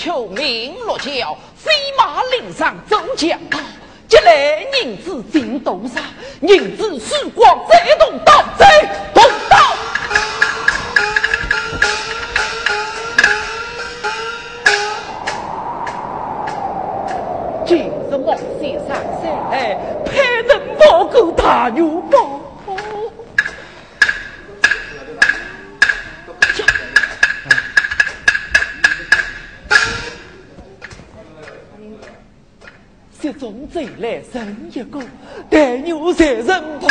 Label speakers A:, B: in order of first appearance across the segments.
A: 跳舞从贼来，人一个，带牛在身旁。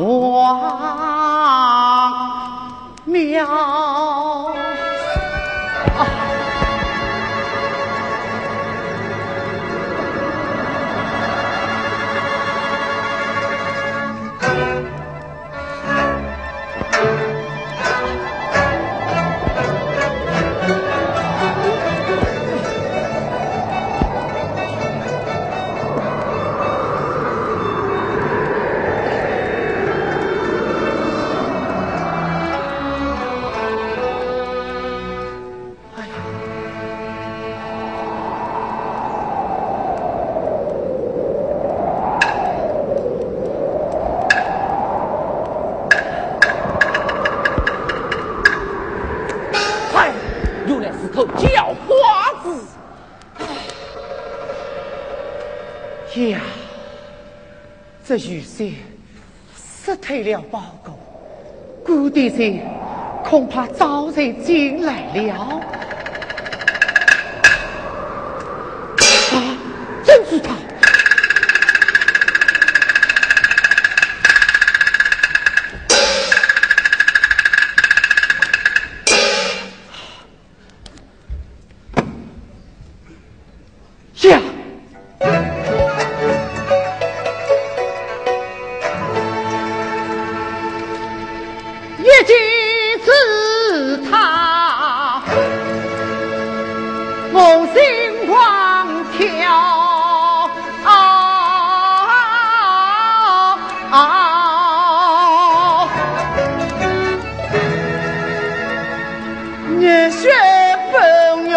A: 荒谬口叫花子。哎呀，这雨水湿透了包裹，姑爹爹恐怕早就进来了。热血奔涌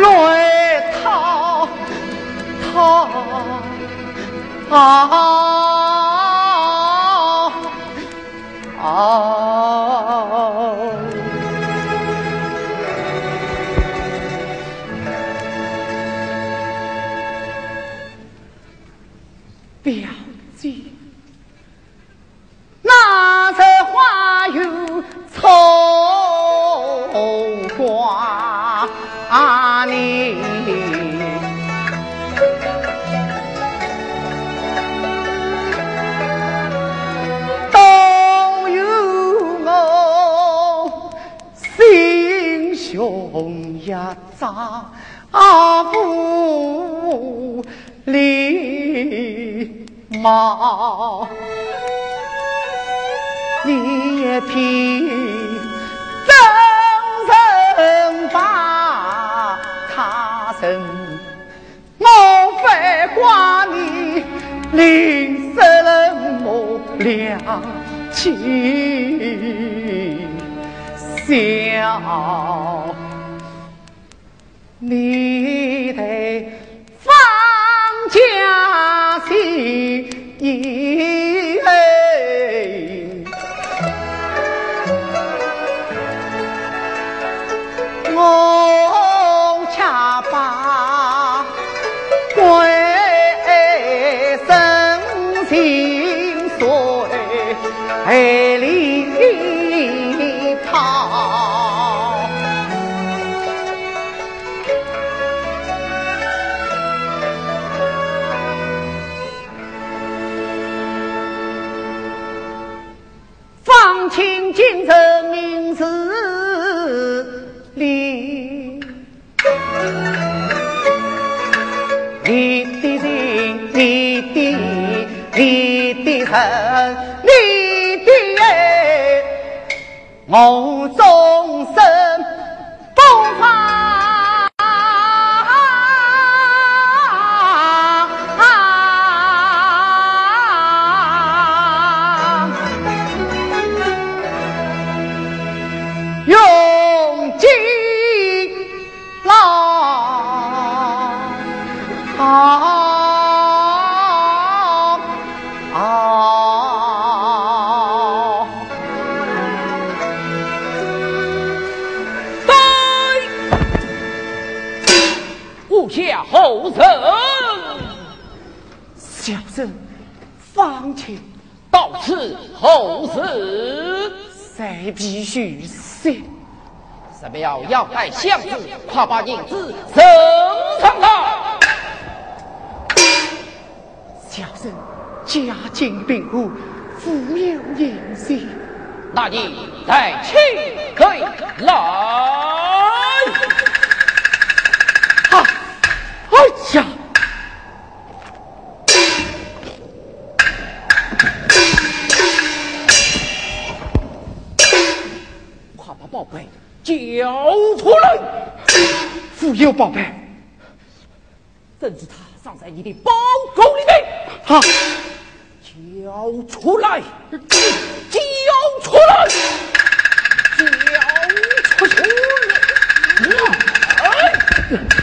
A: 泪滔滔你都
B: 有我心胸一张阿夫里你也听花你临深我两情笑，你得放家心。
A: 今日名字里，你的、你的、你的恨、你的爱，我走。
C: 下后人。
A: 小生方请
C: 到此后事，
A: 谁必须死？
C: 什么要要带相子，快把银子送上来。
A: 小生家境贫苦，富有银子，
C: 那你再请可以来。出来！
A: 富幼宝贝，
C: 正是他葬在你的包沟里面。
A: 好，
C: 交出来！交出来！交出来！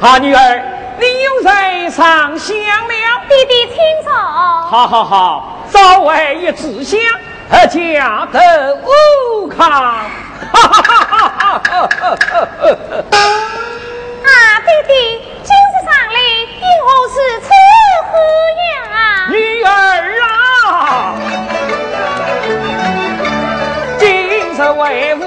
D: 大女儿，你又在上香了。
C: 弟弟，请坐。
D: 好好好，早晚一炷香，家得无康。哈哈哈哈哈
C: 哈！啊，弟弟，今日上来，因何是此何呀？
D: 女儿啊，今日为吾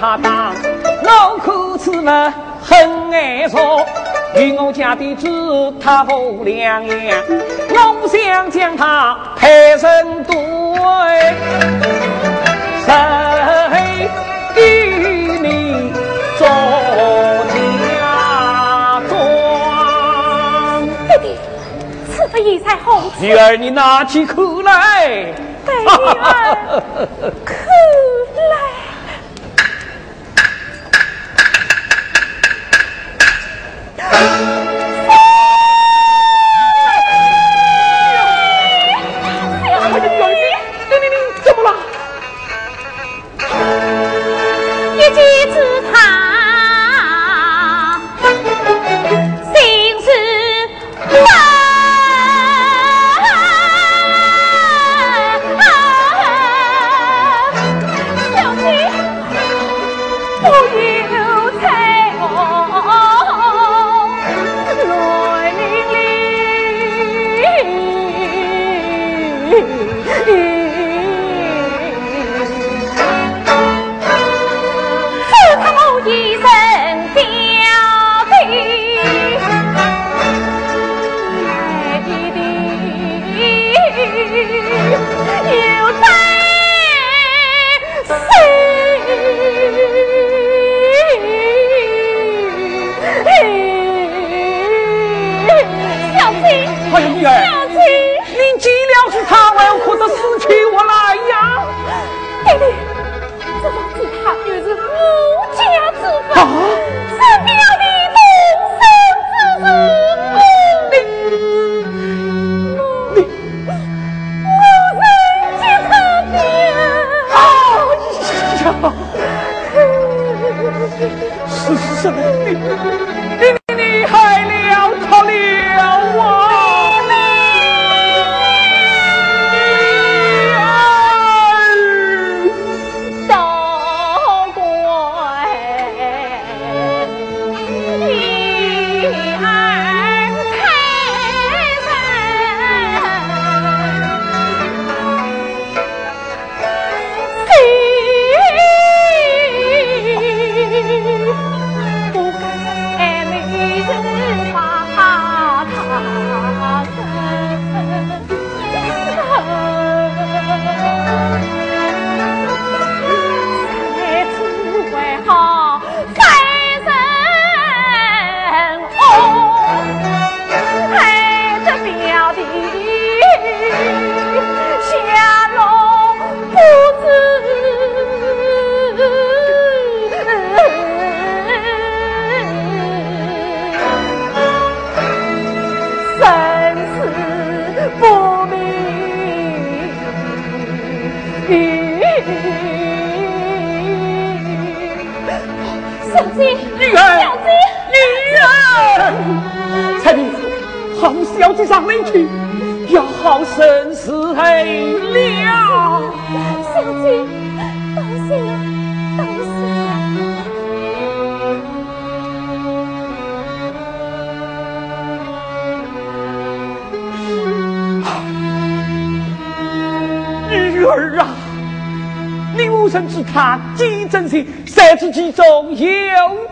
D: 他当，我可此么很爱说，与我家的子他不两样，我想将他配成对，谁与你做嫁妆？
C: 弟弟，此番一彩虹，
D: 女儿你拿起口来。
C: 女儿，你 你
D: 好生思了。
C: 小姐，当心啊，当心啊！
D: 女儿啊，你无生之他几真心，谁知其中有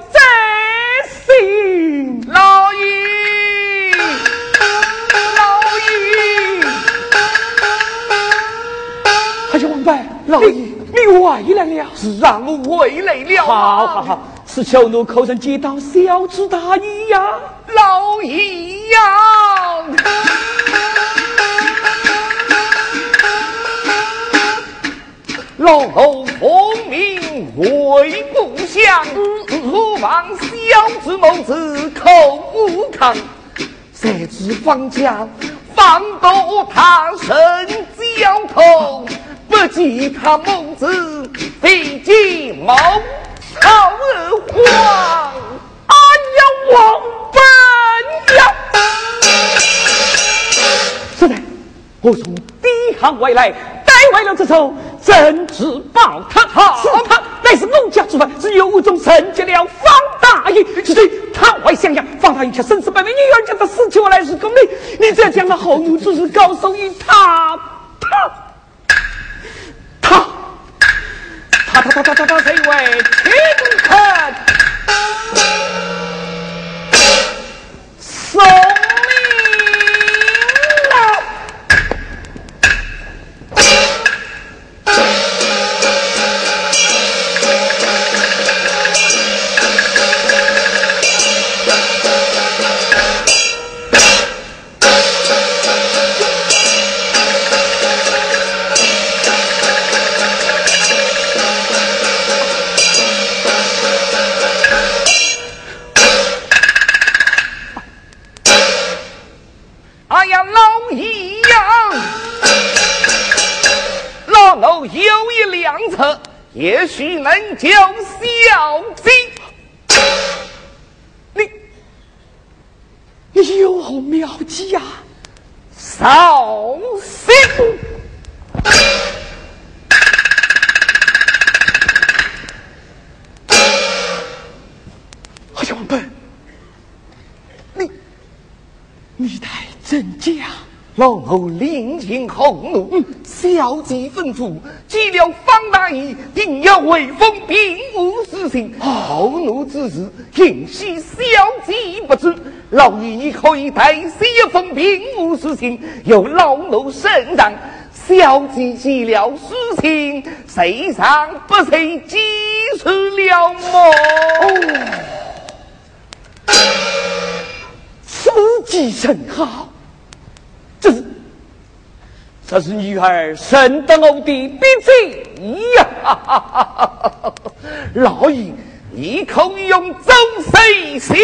E: 老爷
D: 你你回来了。
E: 是让我回来了。
D: 好好好，是求奴口上接到小子大意呀。
E: 老爷呀！老奴奉命为故乡，何望小子母子口无抗？谁知方家放夺他身交头，不及他母子费尽谋草而荒。
D: 哎呀，王本呀！是的，我从敌行外来，带回了这首真知报他。是他乃是农家之犯，是有种惩戒了方大爷。是对他外襄阳，方大爷却生死百倍，女儿家的死求来是公理。你这样将那后奴之事告诉于他，他，他，他，他，他，他，他，他，这位听肯
E: 老奴临近后怒，小姐吩咐，既了方大爷，定要威风，并无私心。后怒之事，应惜小姐不知。老爷你可以代写一封并无私信，由老奴审账。小姐记了私情，谁上不谁记出了么？
D: 此计甚好，这是女儿深得我的笔记呀！
E: 老爷，你可以用周谁想？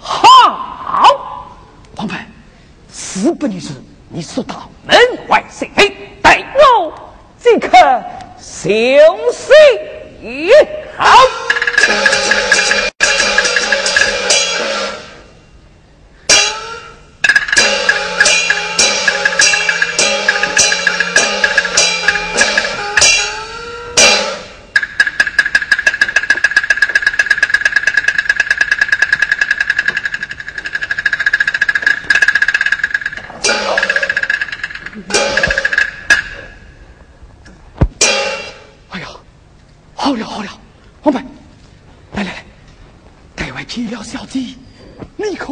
D: 好，王牌，事不宜迟，你速到门外审黑，待我即刻休息好。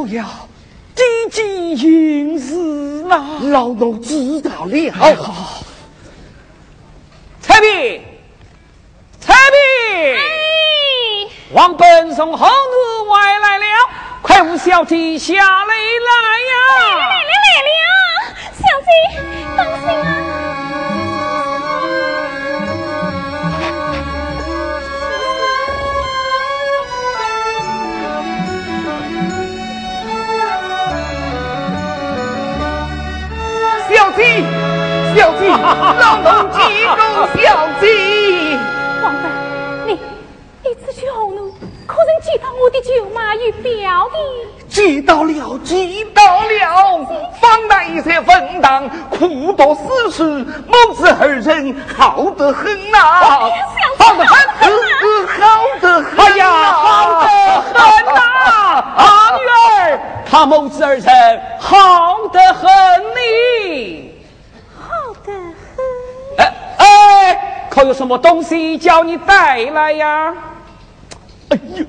D: 要积极应事呐。
E: 老奴知道了。
D: 哎，好好好。彩笔，彩笔，
C: 哎，
D: 王本送后奴外来了，快扶小姐下来来呀！
C: 来了来了，小姐，当心啊！
E: 老奴记住小姐。
C: 王妃，你你此去后呢，可曾记到我的舅妈与表弟？
E: 记到了，记到了，方大爷在分当，苦读诗书，母子二人好得很呐，
C: 好
E: 得很，好得很，哎
D: 呀，好得很呐！啊，女儿，他母子二人好得很
C: 呢，好得很。
D: 哎哎，可有什么东西叫你带来呀？
E: 哎呦！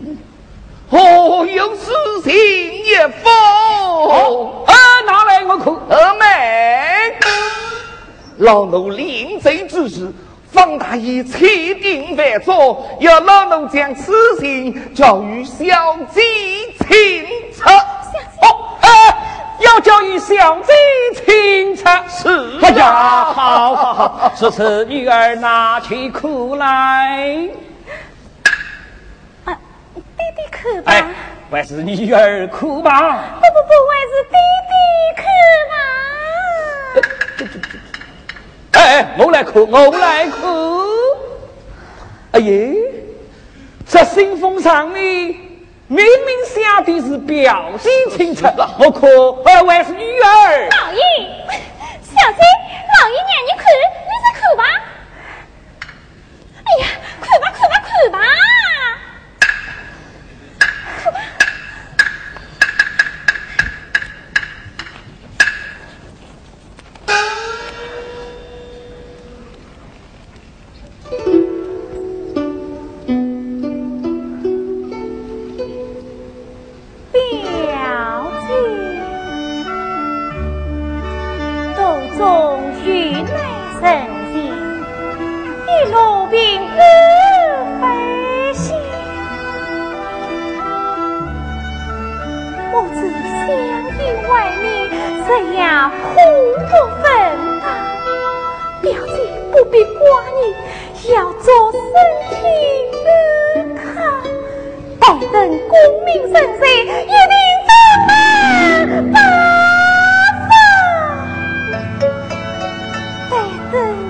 E: 何有私情也否？
D: 啊，拿来我看。
E: 二妹，老奴临贼之时，方大爷确定犯错，要老奴将此情交与小姐清测。
D: 要交与小姐清测。
E: 是。
D: 哎呀，好好好，这次女儿拿去哭来。
C: 弟弟哭吧，哎，
D: 还是女儿哭吧？
C: 不不不，还
D: 是弟弟哭吧？哎，我来哭，我来哭。哎呀，这信封上呢，明明写的是表姐亲测，我哭，哎，还是女儿。
C: 老爷，小姐，老爷让你看，你是哭吧？
D: 嗯